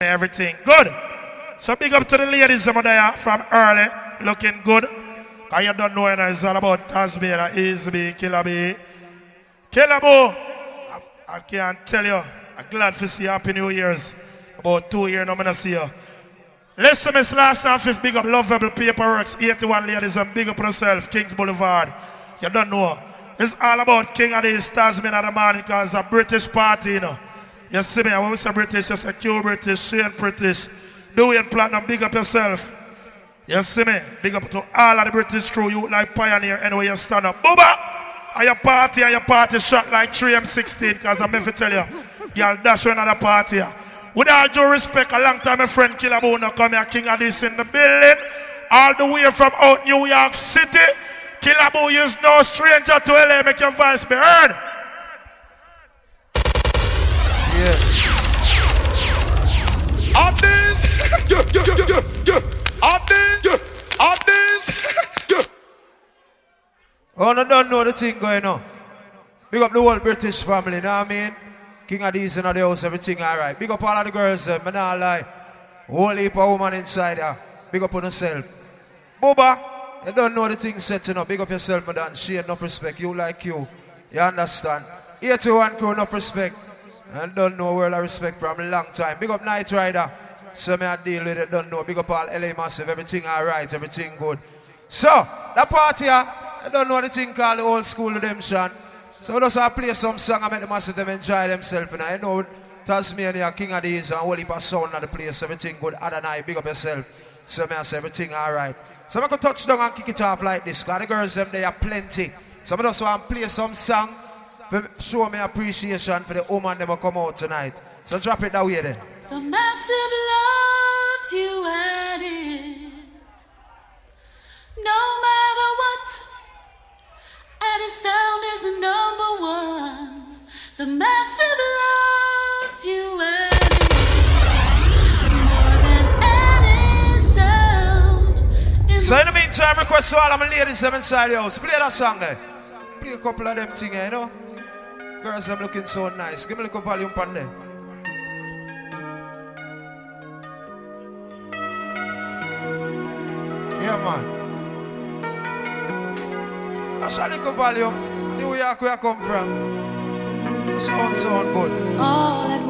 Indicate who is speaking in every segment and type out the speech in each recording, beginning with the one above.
Speaker 1: everything. Good. So big up to the ladies there from early, looking good. Cause you don't know you it's all about Tasmania, Easy Killer B. Killer Boo, I, I can't tell you. I'm glad to see you. Happy New Year's. About two years now, I'm to see you. Listen, Miss Last and Fifth, big up Lovable Paperworks, 81 ladies, and big up yourself, Kings Boulevard. You don't know. It's all about King of the Tasman of the morning because it's a British party, you know. You see me, when we say British, you say Q British, Shane British. Do it platinum, big up yourself. You see me? Big up to all of the British crew, you like pioneer anyway you stand up. Booba! And your party and your party shot like 3M16 because I'm to tell you, y'all dash another party. With all due respect, a long time my friend Killer Bono come here, king of this in the building. All the way from out New York City. Killer Boo is no stranger to LA, make your voice be heard.
Speaker 2: Yeah.
Speaker 3: Yeah, yeah, yeah, yeah.
Speaker 2: Oh, no, don't know the thing going on. Big up the whole British family, you know what I mean? King Addies in the house, everything alright. Big up all of the girls, uh, man, not lie. Whole heap of woman inside there. Big up on yourself. Boba, you don't know the thing setting up. Big up yourself, madam. She enough respect. You like you. You understand? 81 crew, enough respect. And don't know where I respect from a long time. Big up Night Rider. So me I deal with it, don't know. Big up all LA Massive. Everything alright, everything good. So, that party here, I don't know the thing called the old school redemption. So we just have play some song and make the massive them enjoy themselves. And I know Tasmania, King Addies, and whole heap of sound of the place, everything good. Adonai, big up yourself. So me I say everything alright. So I can touch down and kick it off like this. Because the girls them they are plenty. So I just want to play some song to show me appreciation for the woman that will come out tonight. So drop it that way then.
Speaker 4: The massive loves you and is no matter what. And his sound is the number one. The massive loves you and is more than any sound. in
Speaker 2: So in the meantime, request to all of my ladies inside the house. Play that song there. Play a couple of them things, you know. Girls them looking so nice. Give me a little volume on there. Yeah, man. That's a little volume. New York where I come from. Sound, sound good.
Speaker 4: all at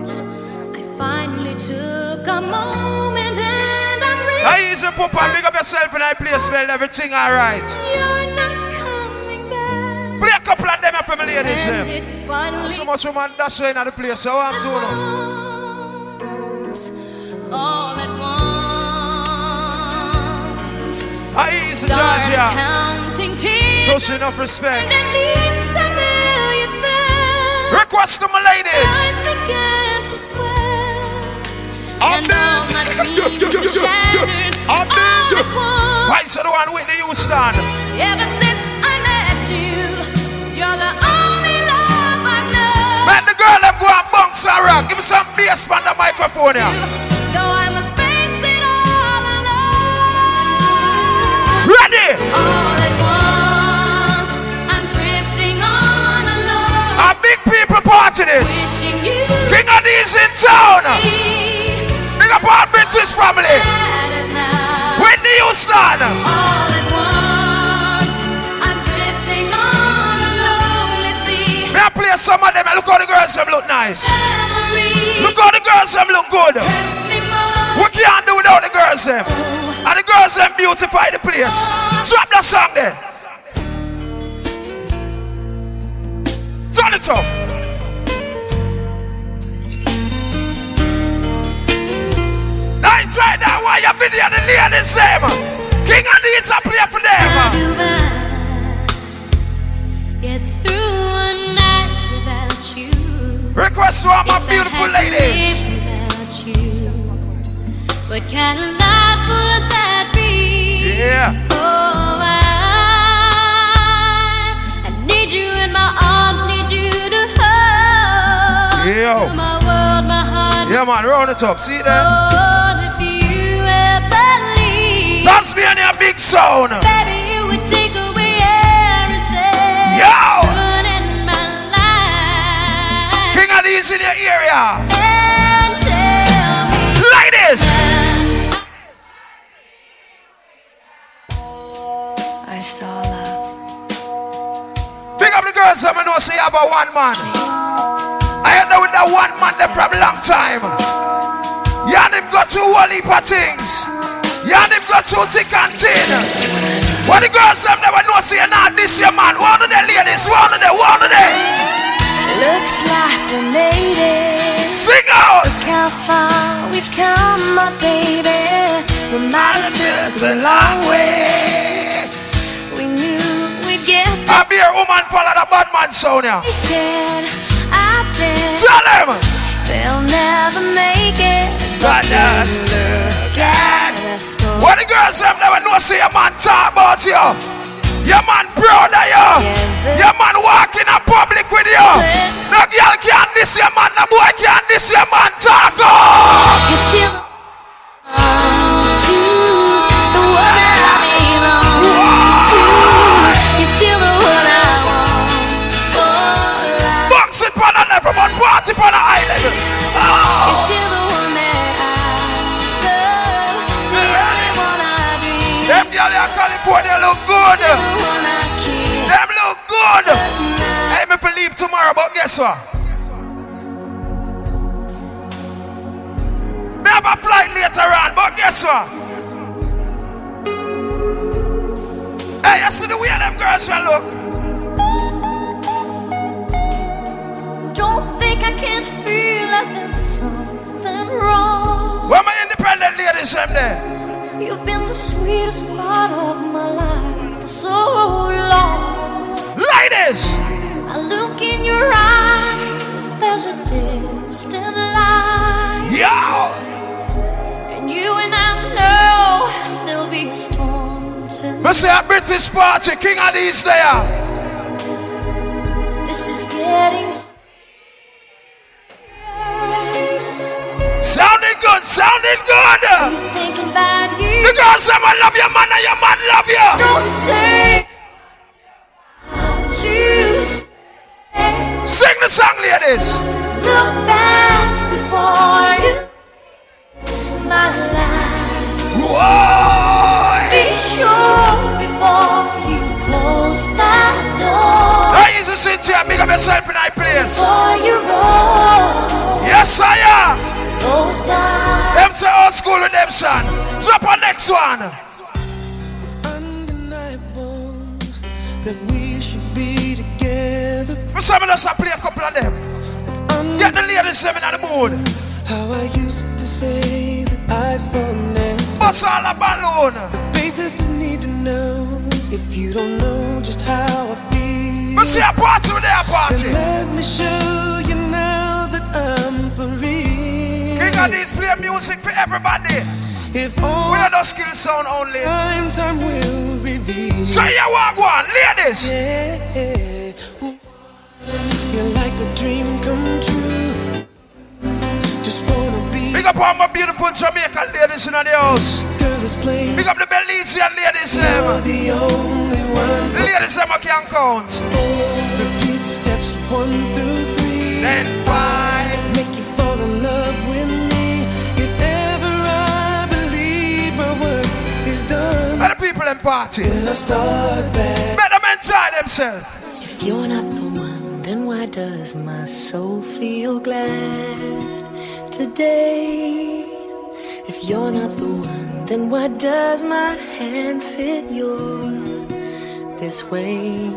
Speaker 4: once. I finally took a moment and I realized
Speaker 2: Now easy, Papa. Big up yourself in that place. Well, everything alright. Play a couple of them for ladies.
Speaker 4: And
Speaker 2: them.
Speaker 4: it finally
Speaker 2: So much woman that's why in the place. So I'm
Speaker 4: comes all at once.
Speaker 2: How easy,
Speaker 4: Start
Speaker 2: Georgia.
Speaker 4: counting tears,
Speaker 2: Touch enough respect.
Speaker 4: and at least a million fell.
Speaker 2: Request to my ladies.
Speaker 4: Eyes began to swell,
Speaker 3: Up
Speaker 4: and all
Speaker 3: this.
Speaker 4: my
Speaker 3: Yeah,
Speaker 4: dreams
Speaker 3: yeah, yeah,
Speaker 4: were
Speaker 3: yeah,
Speaker 4: shattered
Speaker 3: yeah. Up
Speaker 4: all
Speaker 3: this.
Speaker 2: Why so the one Whitney Houston?
Speaker 4: Ever since I met you,
Speaker 2: Man, the girl them go and bounce rock. Give me some bass on the microphone here.
Speaker 4: Though I must face it all alone.
Speaker 2: Ready?
Speaker 4: All at once, I'm drifting on alone.
Speaker 2: A big people party this. King of these in town. Big up all British family.
Speaker 4: that is now.
Speaker 2: Whitney Houston.
Speaker 4: All
Speaker 2: play some of them? and Look how the girls them look nice. Look how the girls them look good. We can't do without the girls them. And the girls them beautify the place. Drop that song there. Turn it up. That's right now. Why you video the ladies them? King Addies I play for them. Request to all my
Speaker 4: If
Speaker 2: beautiful ladies.
Speaker 4: you, what kind of life would that be?
Speaker 2: Yeah.
Speaker 4: Oh, I, I need you in my arms, need you to hold. You're my world, my heart.
Speaker 2: Yeah, man. Round it up. See them?
Speaker 4: Oh, if you ever leave,
Speaker 2: Toss me on your big sound.
Speaker 4: baby, you would take away everything.
Speaker 2: Yo.
Speaker 4: Good in my life.
Speaker 2: King of of these in your area.
Speaker 4: me
Speaker 2: Ladies.
Speaker 4: I saw love.
Speaker 2: Big up the girls, I'm know say have one man. I ain't know with that one man them from long time. You and him got through whole heap of things. You and him got through thick and thin. What the girls them never know say not this your man. One of the ladies, one of the, one of the.
Speaker 4: Looks like we made it.
Speaker 2: Sing out.
Speaker 4: How far we've come, my baby. We might have took the long way. We knew we'd get there.
Speaker 2: I be a woman follow the bad man sound here.
Speaker 4: They said, I bet
Speaker 2: Tell them.
Speaker 4: they'll never make it.
Speaker 2: But just look at
Speaker 4: us.
Speaker 2: What the girls have never know say your man talk about you. Your man proud of you. Your man walk in a public with you. No girl can't diss your man, no boy can't diss your man leave tomorrow, but guess what? Me have a flight later on, but guess what? Hey, you see the way them girls will look?
Speaker 4: Don't think I can't feel like there's something wrong.
Speaker 2: Where my independent ladies them there?
Speaker 4: You've been the sweetest part of my life for so long.
Speaker 2: Ladies!
Speaker 4: I look in your eyes, there's a distant light.
Speaker 2: Yo!
Speaker 4: And you and I know there'll be a storm tonight.
Speaker 2: Me say a British party, king Addies there.
Speaker 4: This is getting serious.
Speaker 2: Sounding good, sounding good.
Speaker 4: Thinking about you.
Speaker 2: The girls say I love your man and your man love you.
Speaker 4: Don't say
Speaker 2: Sing the song, ladies.
Speaker 4: Look back before you. My life.
Speaker 2: Whoa!
Speaker 4: Be sure before you close that door.
Speaker 2: How easy Cynthia, big up yourself in that place.
Speaker 4: Before you roll
Speaker 2: Yes, I am.
Speaker 4: those dice.
Speaker 2: Them say old school redemption. Drop on next one.
Speaker 5: Together.
Speaker 2: Me say me just a play a couple of them. Get the ladies them in the mood.
Speaker 5: How I used to say that I'd fall down.
Speaker 2: Bust all a balloon.
Speaker 5: Basis is need to know if you don't know just how I feel.
Speaker 2: Me see a party with their party.
Speaker 5: Let me show you now that I'm for real.
Speaker 2: King Addies play music for everybody.
Speaker 5: If
Speaker 2: We don't do skill sound only.
Speaker 5: time, time will reveal.
Speaker 2: So you walk one, ladies.
Speaker 5: Yeah, you're like a dream come true. Just wanna be
Speaker 2: Big up all my beautiful Jamaican ladies in the house.
Speaker 5: girl that's playing.
Speaker 2: Big up the Belizean ladies eh,
Speaker 5: You're
Speaker 2: them.
Speaker 5: the only one.
Speaker 2: The ladies them I can count.
Speaker 5: Repeat steps one through three.
Speaker 2: Then five.
Speaker 5: Make you fall in love with me. If ever I believe my work is done,
Speaker 2: Let the people in party.
Speaker 5: then I start back.
Speaker 2: Let them enjoy themselves.
Speaker 6: If you're not one, then why does my soul feel glad today? If you're not the one, then why does my hand fit yours this way?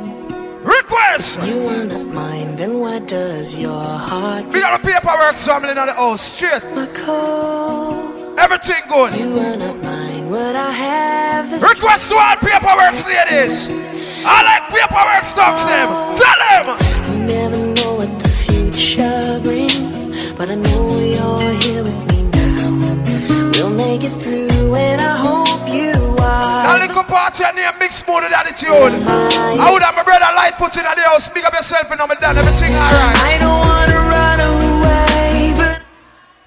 Speaker 2: Request.
Speaker 6: You are not mine, then why does your heart
Speaker 2: Big up the paperwork family in the house. Straight.
Speaker 6: my call?
Speaker 2: Everything good.
Speaker 6: You are not mine, would I have the
Speaker 2: Request to all paperwork ladies. I like paperwork stocks them. Tell them.
Speaker 6: Never know what the future brings, but I know you're here with me now. We'll make it through, and I hope you
Speaker 2: That
Speaker 6: are.
Speaker 2: little party I name mix mood with attitude. I would have my brother Lightfoot in the house. Big up yourself and I'm done. Everything alright.
Speaker 6: I don't wanna run away, but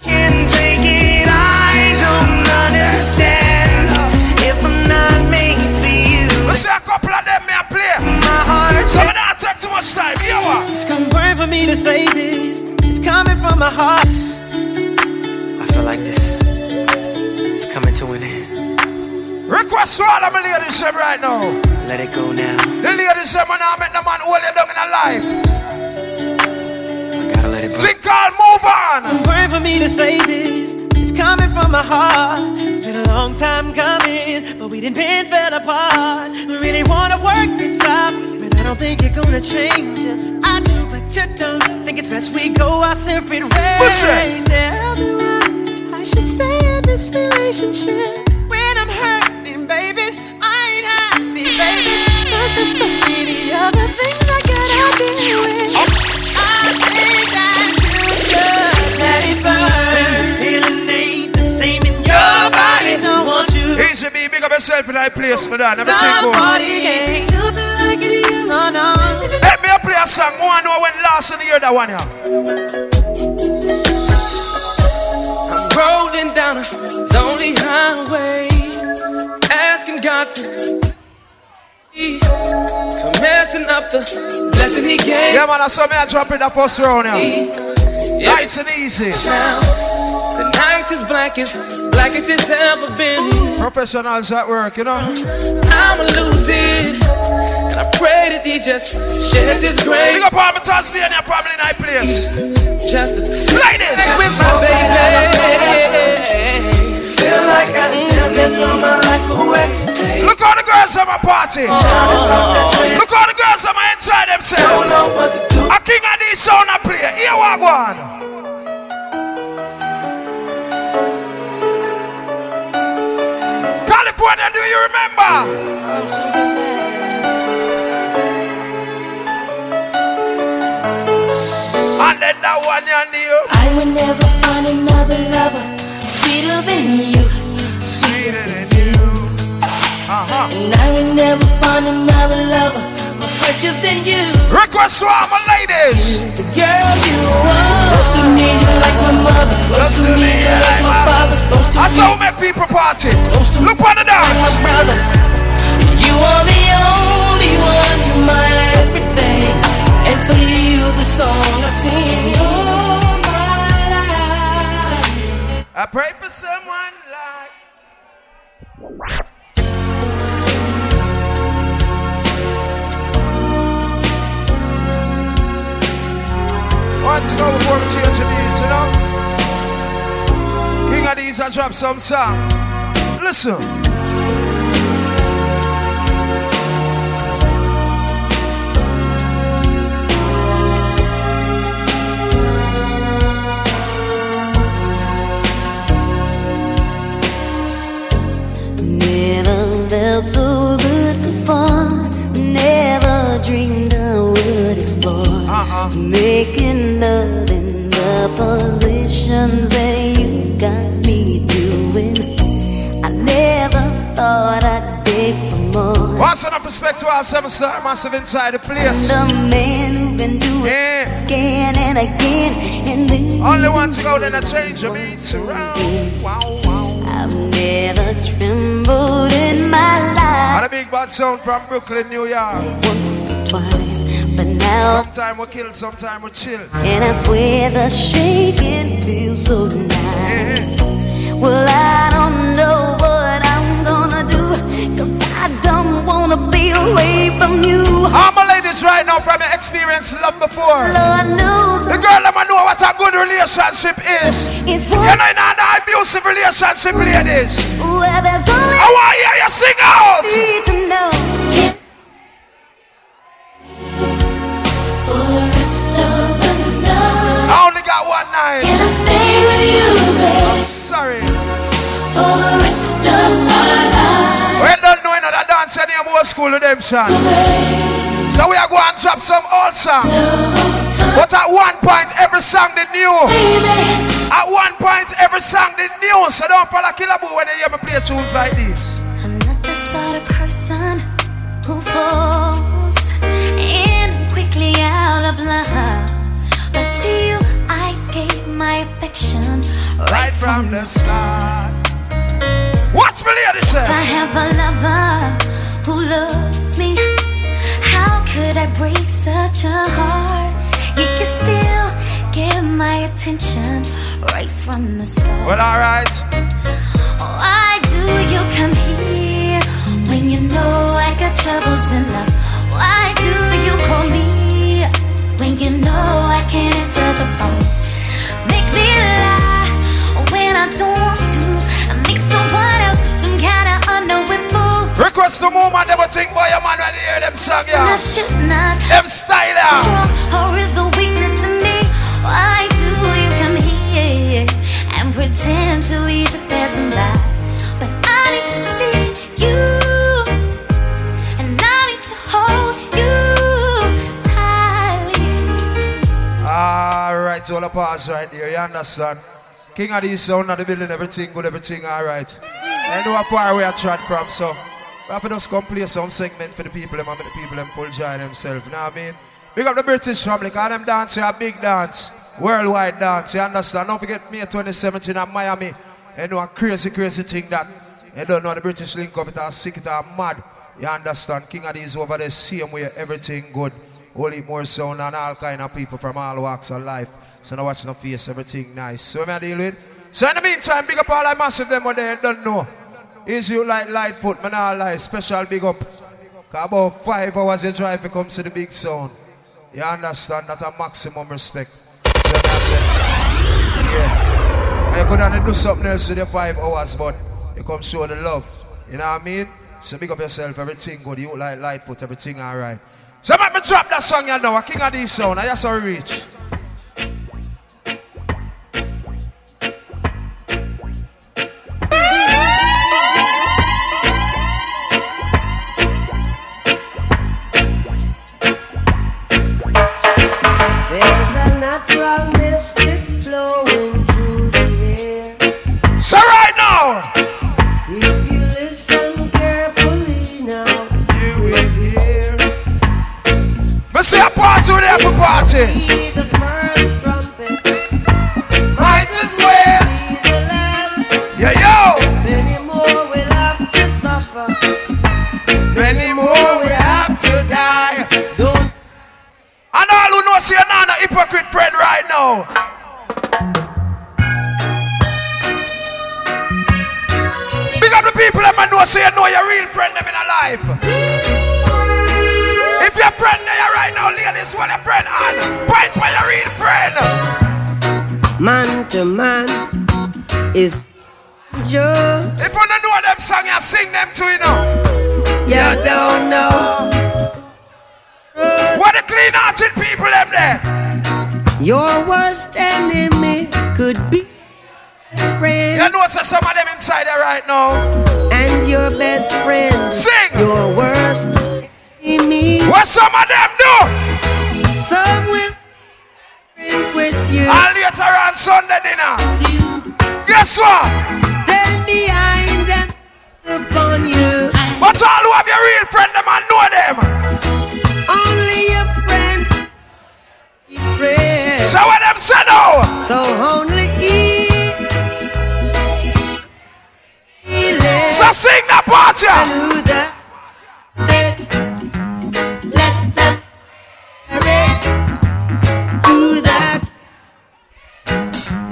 Speaker 6: can't take it. I don't understand if I'm not made for you.
Speaker 2: I see a couple of them me a play.
Speaker 6: My heart
Speaker 2: So I take too much time. You what?
Speaker 7: For me to say this. It's coming from my heart. I feel like this is coming to an end.
Speaker 2: Request for all of my ladies right now.
Speaker 7: Let it go now.
Speaker 2: The ladies them when I make the man hold you down in a life.
Speaker 7: I gotta let it burn.
Speaker 2: Think I'll move on.
Speaker 5: Pray for me to say this. It's coming from my heart. It's been a long time coming, but we didn't been fell apart. We really wanna work this out, but I don't think you're gonna change it. I do, but you don't. Think it's best we go our separate ways.
Speaker 2: What's that?
Speaker 5: Why I should stay in this relationship when I'm hurting, baby. I ain't happy, baby. 'Cause there's so many other things I deal with. I think that you should let it burn. Feeling ain't the same in your body. Don't want you.
Speaker 2: Easy me, big up yourself in that place, my dad. Never go.
Speaker 5: Somebody ain't jumping like it to. No, no.
Speaker 2: Let me play a song. One know when last in the year that one yeah.
Speaker 5: I'm rolling down a lonely highway, asking God to come messing up the blessing He gave
Speaker 2: Yeah, man, I saw me I drop in the first round yeah. Nice and easy.
Speaker 5: Now the night is blackest, blackest it's ever been.
Speaker 2: Professionals at work, you know.
Speaker 5: I'ma lose it, and I pray that He just sheds His grace.
Speaker 2: Big up all my Tasmania, probably in that place.
Speaker 5: Just to
Speaker 2: this
Speaker 5: with my baby. Feel like I near throw my life away.
Speaker 2: Look all the girls at my party. Look all the girls at my inside themselves.
Speaker 5: know what to do.
Speaker 2: A king Addies sound I play. Here what go on. California, do you remember? That one you.
Speaker 4: I will never find another lover sweeter than you.
Speaker 2: Sweeter than you. Uh-huh.
Speaker 4: And I will never find another lover more precious than you.
Speaker 2: Request for my ladies.
Speaker 4: The girl you are. Close to me, you like my mother. Close to me, you like my father. Close to
Speaker 2: I
Speaker 4: me,
Speaker 2: saw make people party. Look on the
Speaker 4: my
Speaker 2: dance.
Speaker 4: brother. You are the only one, you're my everything. Song I sing. You're my life.
Speaker 2: I pray for someone like. Want to go before we change the beat, you know? King Addies, I drop some song. Listen. Respect to our seven star massive inside the place?
Speaker 4: The man who can do it
Speaker 2: Yeah.
Speaker 4: again and again. And then
Speaker 2: Only one to go, then I change the beats around. Wow, wow.
Speaker 4: I've never trembled in my
Speaker 2: And
Speaker 4: life
Speaker 2: a big bad sound from Brooklyn, New York.
Speaker 4: once or twice. But now
Speaker 2: Sometime we kill, sometime we chill.
Speaker 4: And I swear the shaking feels so nice. Well, I don't know what wanna be away from you.
Speaker 2: All my ladies right now from your experience love before.
Speaker 4: Lord knows
Speaker 2: The girl let me know what a good relationship is.
Speaker 4: it's
Speaker 2: You know, in an abusive relationship, ladies.
Speaker 4: well,
Speaker 2: I want to hear you sing out.
Speaker 4: need to know. Can- For the rest of the night,
Speaker 2: I only got one night.
Speaker 4: can I stay with you, babe?
Speaker 2: Sorry.
Speaker 4: For the rest of my life,
Speaker 2: We don't know another dance any of school redemption. So we are going to drop some old song. But at one point, every song they new.
Speaker 4: baby.
Speaker 2: At one point, every song they new. So don't follow Killer Boo when they me play tunes like this.
Speaker 4: I'm not the sort of person who falls in quickly out of love. But to you, I gave my affection
Speaker 2: Right from the start. Watch me, lady say?
Speaker 4: I have a lover who loves me. How could I break such a heart? You can still get my attention right from the start.
Speaker 2: Well, alright.
Speaker 4: Why do you come here when you know I got troubles in love?
Speaker 2: Request the moment they will think boy your man when they hear them song, yeah. Them style, yeah.
Speaker 4: or is the weakness in me? Why do you come here and pretend to be just passing by? But I need to see you, and I need to hold you tightly.
Speaker 2: Alright, so all the pause right there, you understand? King of the sound of the building, everything good, everything alright. I know how far we are trod from, so to just come play some segment for the people, them, and the people them full joy themselves, you know what I mean? Big up the British family, cause them dance here big dance, worldwide dance, you understand? Don't forget May 2017 at Miami. You know a crazy, crazy thing that you don't know the British link up it are sick, it are mad. You understand? King Addies over there, same way, everything good. Only more sound and all kind of people from all walks of life. So now watch no face, everything nice. So what I deal with? So in the meantime, big up all the massive them what they don't know. Is you like Lightfoot, man, all like special big up. about five hours you drive to come to the big sound. You understand That's a maximum respect. So that's it. Yeah. And could have do something else with your five hours, but you come show the love. You know what I mean? So big up yourself, everything good. You like Lightfoot, everything alright. So let me drop that song you know, a king of this sound. I just reach. Your
Speaker 8: worst enemy could be best
Speaker 2: You know say some of them inside there right now.
Speaker 8: and your best friend,
Speaker 2: Sing.
Speaker 8: your worst enemy.
Speaker 2: What some of them do?
Speaker 8: Some will drink with you,
Speaker 2: And later on Sunday dinner. Guess what?
Speaker 8: then behind them upon you.
Speaker 2: But all who have your real friend, them and know them.
Speaker 8: Only your friend he prays.
Speaker 2: So what them say now?
Speaker 8: So only he,
Speaker 2: So sing the party.
Speaker 8: to the. Let them read to that.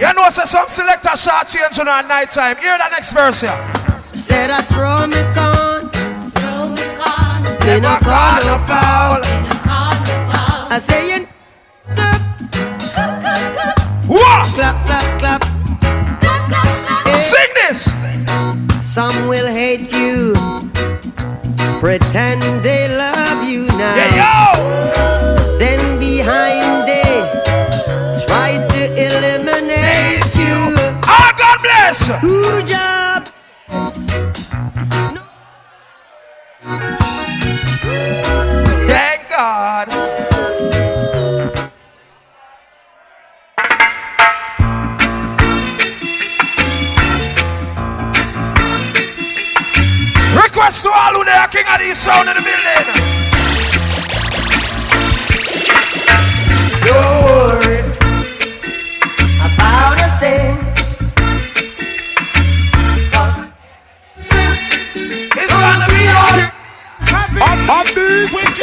Speaker 2: You know, say some selector short change on at night time. Hear the next verse here.
Speaker 8: Said I throw me con,
Speaker 4: Throw me gone,
Speaker 8: me no call no Some will hate you, pretend they love you now.
Speaker 2: Yeah, yo.
Speaker 8: Then behind they try to eliminate
Speaker 2: Hate you. Ah, God bless.
Speaker 8: Who
Speaker 2: they are king of these sound in the building.
Speaker 8: Don't worry about a thing.
Speaker 2: It's gonna be on.
Speaker 8: Saying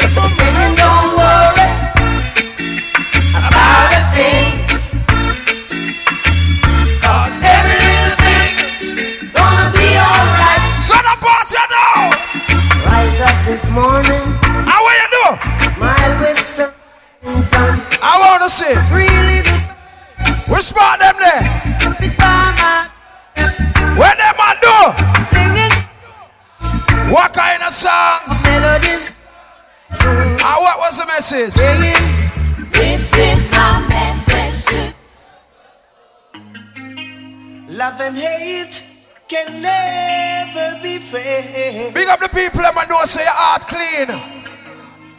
Speaker 9: can never be fair.
Speaker 2: Big up the people that know say your heart clean.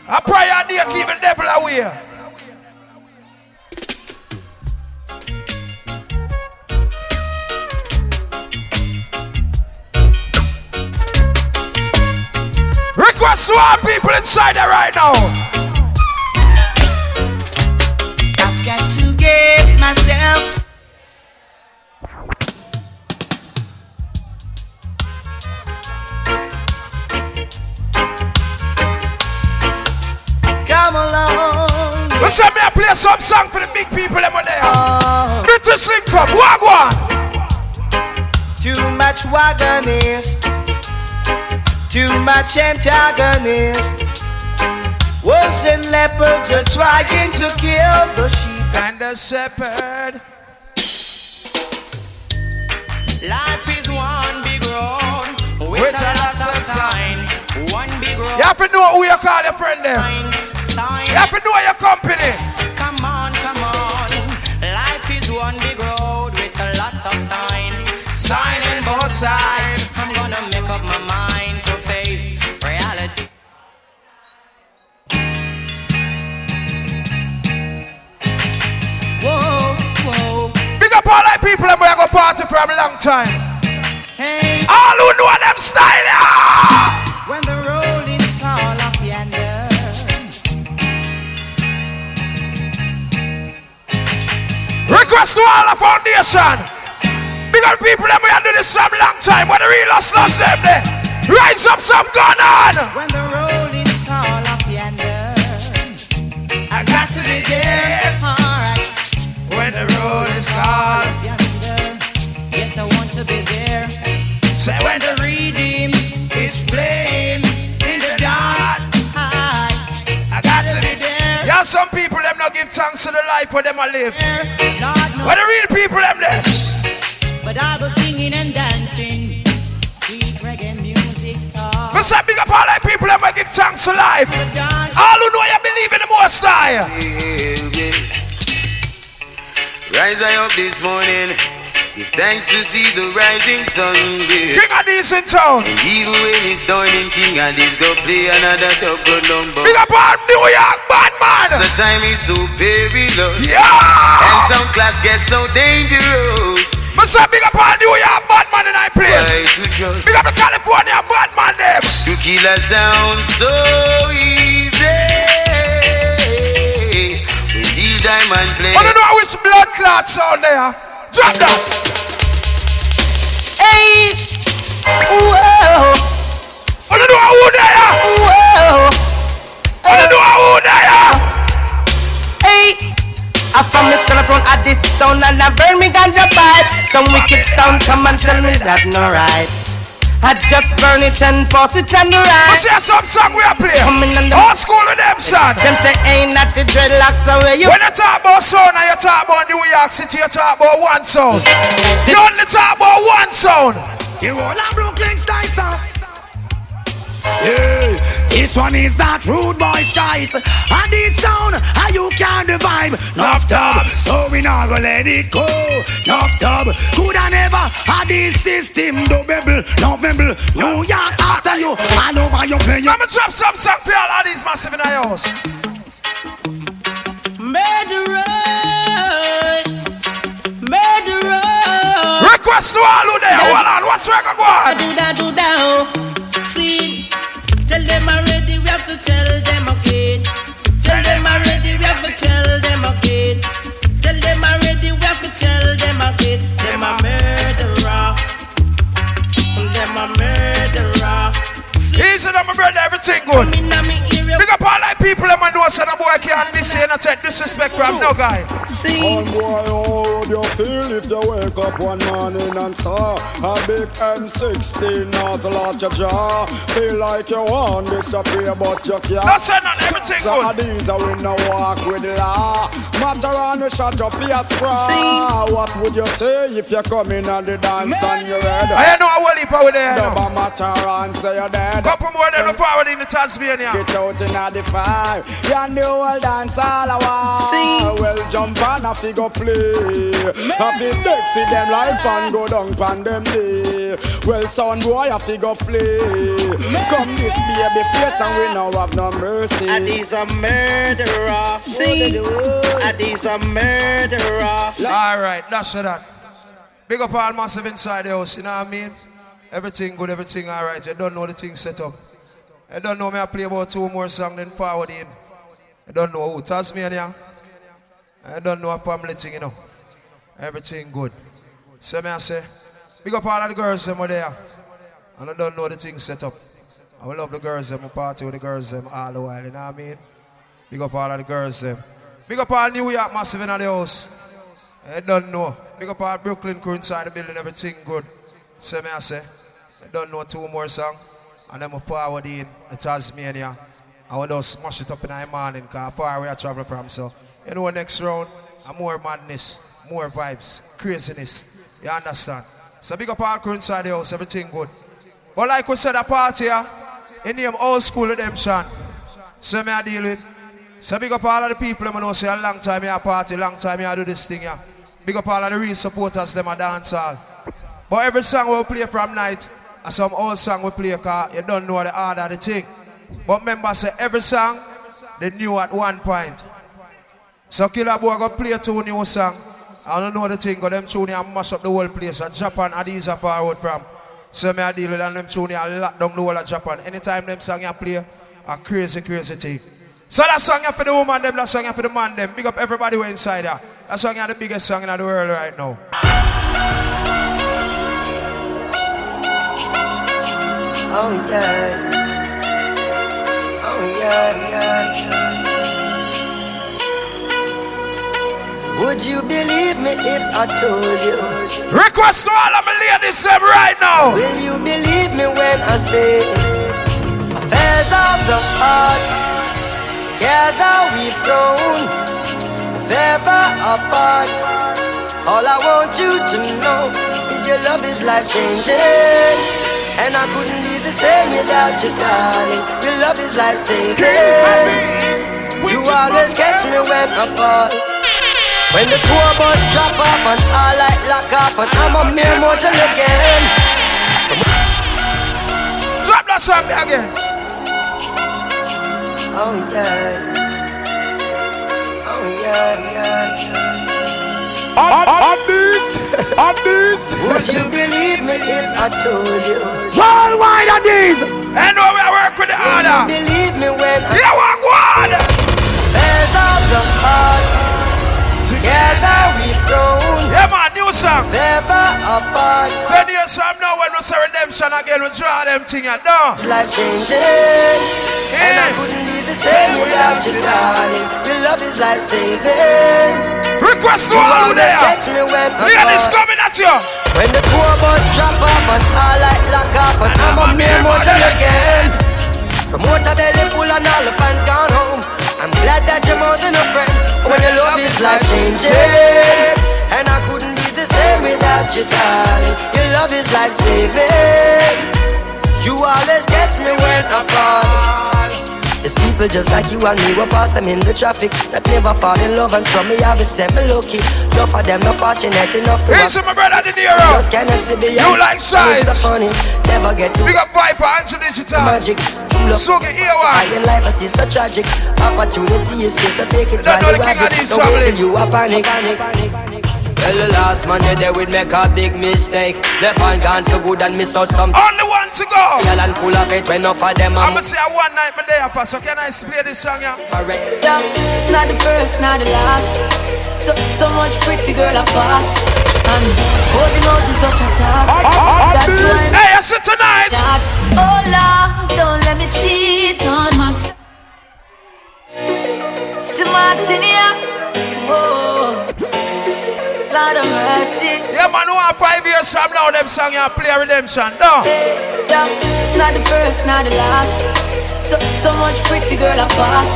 Speaker 2: I pray and they keep the devil away. Request all people inside there right now.
Speaker 9: I've got to get myself. Along.
Speaker 2: Let's me I play some song for the big people that were there.
Speaker 9: Oh,
Speaker 2: British Slim Club, Wagwan.
Speaker 9: too much wagonist. Too much antagonist. Wolves and leopards are trying to kill the sheep.
Speaker 2: And the shepherd.
Speaker 7: Life is one big road with,
Speaker 2: With
Speaker 7: a
Speaker 2: a
Speaker 7: lot
Speaker 2: lots
Speaker 7: of
Speaker 2: of
Speaker 7: sign. One big road.
Speaker 2: You have to know who you call your friend them.
Speaker 7: Sign.
Speaker 2: You have to know your company.
Speaker 7: Come on, come on. Life is one big road with a lots of sign.
Speaker 2: Sign and both side.
Speaker 7: I'm gonna make up my mind to face reality.
Speaker 9: Whoa, whoa.
Speaker 2: Big up all like people that we go party for a long time.
Speaker 9: Hey,
Speaker 2: All who know them style. Yeah. Request to all the foundation. Up people that we have do this for a long time. When the real lost them there. Rise up some gun on.
Speaker 9: When the rolling call up yonder.
Speaker 2: I got to be there
Speaker 9: Alright,
Speaker 2: when the road is called.
Speaker 9: yonder. Yes, I want to be there.
Speaker 2: Say when the
Speaker 9: Redeem.
Speaker 2: is playing in the.
Speaker 9: Hi.
Speaker 2: I got to be
Speaker 9: there.
Speaker 2: Yeah, some people them thanks to the life where them a live.
Speaker 9: Lord
Speaker 2: Where the real people them there.
Speaker 9: but I was singing and dancing. Sweet reggae music song.
Speaker 2: But say big up all like people them a give thanks to life. All who know you believe in the most high.
Speaker 10: Rise I up this morning. Give thanks to see the rising sun. Yeah.
Speaker 2: King of decent town.
Speaker 10: And even when it's dawning, King and this go play another double number.
Speaker 2: Big up all New York bad man.
Speaker 10: The time is so perilous. And
Speaker 2: Yeah.
Speaker 10: some class get so dangerous.
Speaker 2: But say big up all New York bad man in my
Speaker 10: Why
Speaker 2: place.
Speaker 10: to trust
Speaker 2: Big up the California bad man them.
Speaker 10: to kill a sound so easy. When the diamond play.
Speaker 2: I don't know which blood clot sound there. Drop that.
Speaker 9: Hey. Whoa.
Speaker 2: I don't know who there.
Speaker 9: Whoa.
Speaker 2: I don't know who there.
Speaker 9: Hey. I from Mr. LeBron at this sound and I burn me ganja pipe. Some wicked sound come and tell me that's not right. I just burn it and pass it on the
Speaker 2: I
Speaker 9: right.
Speaker 2: see some song we are playing.
Speaker 9: Coming on the
Speaker 2: Old school with them son.
Speaker 9: Them say ain't not the dreadlocks away you.
Speaker 2: When you talk about sound and you talk about New York City, you talk about one sound. You only talk about one sound.
Speaker 3: You all a Brooklyn style song. Yeah, this one is that rude boy's choice. And this sound, how you can the vibe. Nuff dub, so we not gonna let it go. Nuff dub, coulda never had this system. No bubble, no bubble. New York after you, all over you play.
Speaker 2: Let me drop some song for all of these massive in the house.
Speaker 9: Murderer, murderer.
Speaker 2: Request to all who there. Hold on, what's record go on?
Speaker 9: Do that, do that, oh. See, tell them already, we have to tell them again. Tell them already, we have to tell them again. Tell them already, we have to tell them again. Them a murderer. Them a murderer.
Speaker 2: Easy on my brother, everything good. Big up people man know say the boy can't be saying not take disrespect from no guy.
Speaker 11: Son boy, how would you feel if you wake up one morning and saw a big M16 nozzle out your jaw? Feel like you want disappear, but you can't.
Speaker 2: That's it, not everything
Speaker 11: So
Speaker 2: good.
Speaker 11: these are we no walk with the law. Matter on the shot your face straw. What would you say if you come in at the dance and you're red?
Speaker 2: I know a whole heap over there. Now.
Speaker 11: matter and say you're dead.
Speaker 2: Couple more than the forward in the Tasmania.
Speaker 11: Get out in the five. You and the whole dance all a while. Well, jump on a figure play. Happy beg for them life and go down pan them day. Well, son boy, a figure play. Come this baby face and we now have no mercy.
Speaker 9: And he's a murderer. See? And he's a murderer.
Speaker 2: All right, that's for that. Big up all massive inside the house, you know what I mean? Everything good, everything all right. You don't know the thing set up. You don't know me, I play about two more songs, then forward in. You don't know who, Tasmania. I don't know a family thing, you know. Everything good. So me I say, big up all of the girls them are there. And I don't know the thing set up. I will love the girls them, I party with the girls them all the while, you know what I mean? Big up all of the girls them. Big up all New York massive in the house. I don't know. Big up all Brooklyn crew inside the building, everything good. So me I say, I don't know two more song. And then I forward in the Tasmania. I want to smash it up in the morning because far away I travel from. So, you know, next round, more madness, more vibes, craziness. You understand? So big up all crew inside the house, everything good. But like we said, a party here, in name old school redemption. So me I deal with. So big up all of the people I know say a long time here party, long time here do this thing here. Big up all of the real supporters, them a dance. But every song we'll play from night, and some old song we play cause you don't know the order of the thing. But remember say every song, they knew at one point. So Killer Boy go play two new song. I don't know the thing, because them tune here mash up the whole place. And Japan, and these are far out from. So me I deal with them, tune here lock down the whole of Japan. Anytime them song you play, a crazy, crazy thing. So that song for the woman, them, that song for the man, them. Big up everybody who inside there. That song here the biggest song in the world right now.
Speaker 8: Oh yeah. Oh yeah. Would you believe me if I told you?
Speaker 2: Request to all of my ladies right now.
Speaker 8: Will you believe me when I say affairs of the heart? Together we've grown, if ever apart. All I want you to know is your love is life changing. And I couldn't be the same without you, darling. Your love is life saving. You always catch me when I fall. When the tour bus drop off and all light lock off and I'm a mere mortal again.
Speaker 2: Drop that song again.
Speaker 8: Oh yeah. Oh yeah.
Speaker 11: On, on this, on this.
Speaker 8: Would you believe me if I told you?
Speaker 11: Worldwide on this.
Speaker 2: I know we work with the
Speaker 8: Will
Speaker 2: order.
Speaker 8: you believe me when I
Speaker 2: Yeah, one God.
Speaker 8: Affairs of the heart Together
Speaker 2: Yeah, man, new song.
Speaker 8: Never apart
Speaker 2: Ten years from now, when we say redemption again, we draw them thing and no.
Speaker 8: Life changing And I couldn't be the same without you, darling Your love is life saving
Speaker 2: Request to all there.
Speaker 8: catch me when I
Speaker 2: Ladies coming at you.
Speaker 8: When the tour bus drop off and all light lock off and I'm a mere mortal again. Promoter belly full and all the fans gone home. I'm glad that you're more than a friend. When your love is life changing, you, darling. Your love is life saving. You always catch me when I fall. There's people just like you and me, we pass them in the traffic that never fall in love, and some me have it, say me lucky. Enough of them not fortunate enough to
Speaker 2: Here's my brother De Niro.
Speaker 8: just cannot see beyond.
Speaker 2: You like sides?
Speaker 8: so funny, never get to
Speaker 2: Big up Viper, Angel Digital.
Speaker 8: magic. True love,
Speaker 2: Swag it here,
Speaker 8: I in life it is so tragic. Opportunity is scarce, I take it
Speaker 2: Don't know the king of this
Speaker 8: Don't wait
Speaker 2: family.
Speaker 8: you are panic. panic, panic, panic. Well, the last man you there would make a big mistake. Left and gone for good and miss out some.
Speaker 2: Only one to go.
Speaker 8: Girl and full of it when enough of them
Speaker 2: I'ma
Speaker 8: are
Speaker 2: say a one night my day up, so can I play this song yeah?
Speaker 8: correct.
Speaker 12: Yeah, it's not the first, not the last. So, so much pretty girl I pass. And holding on is such a task. That's why
Speaker 2: Hey, I said tonight.
Speaker 12: that. Oh Lord, don't let me cheat
Speaker 2: Yeah, man, who are five years from now, them song you play a redemption. No.
Speaker 12: Eh, yeah, it's not the first, not the last. So, so much pretty girl I pass.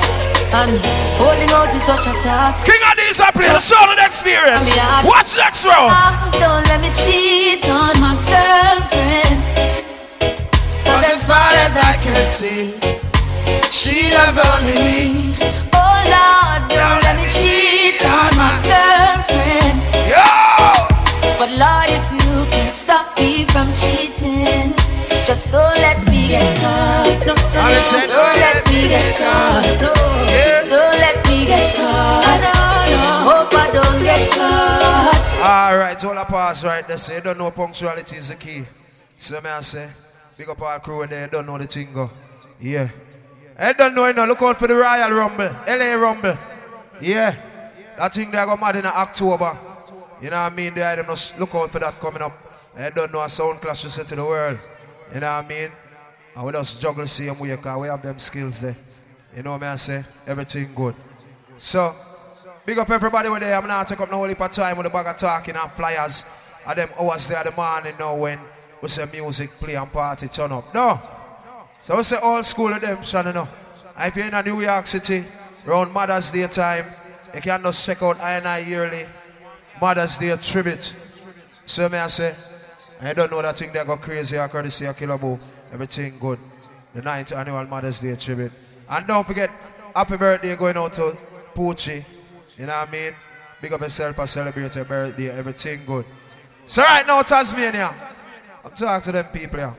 Speaker 12: And holding out is such a task.
Speaker 2: King Addies I play the soul of the experience. Watch next round.
Speaker 12: Ah, don't let me cheat on my girlfriend. Cause as far as I can see, she loves only me. Oh Lord, don't let me cheat on my girlfriend.
Speaker 2: Yo!
Speaker 12: Stop me from cheating, just don't let me get caught. No, no, no,
Speaker 2: said, eh?
Speaker 12: don't let me get eh? caught. Yeah. Don't let me get caught. Hope I don't get caught.
Speaker 2: All right, all I pass right there. So you don't know punctuality is the key. So me I say, big up our crew in there. Don't know the thing go. Yeah. Eh, I don't know, you know. Look out for the Royal Rumble, LA Rumble. Yeah. That thing they go mad in October. You know what I mean? They don't know, look out for that coming up. I don't know a sound clash we set to the world. You know what I mean? And we just juggle same way because we have them skills there. You know what I say? Everything good. So, big up everybody with there. I'm not take up no whole heap of time with the bag of talking and flyers. And them hours there the morning now when we say music play and party turn up. No. So we say old school of redemption, you know. If you're in a New York City, around Mother's Day time, you can just check out I yearly Mother's Day tribute. So may I say, I don't know that thing that got crazy or courtesy a Killaboo. Everything good. The 9th annual Mother's Day tribute. And don't forget, happy birthday going out to Poochie. You know what I mean? Big up yourself and celebrate your birthday. Everything good. So right now, Tasmania, I'm talking to them people here.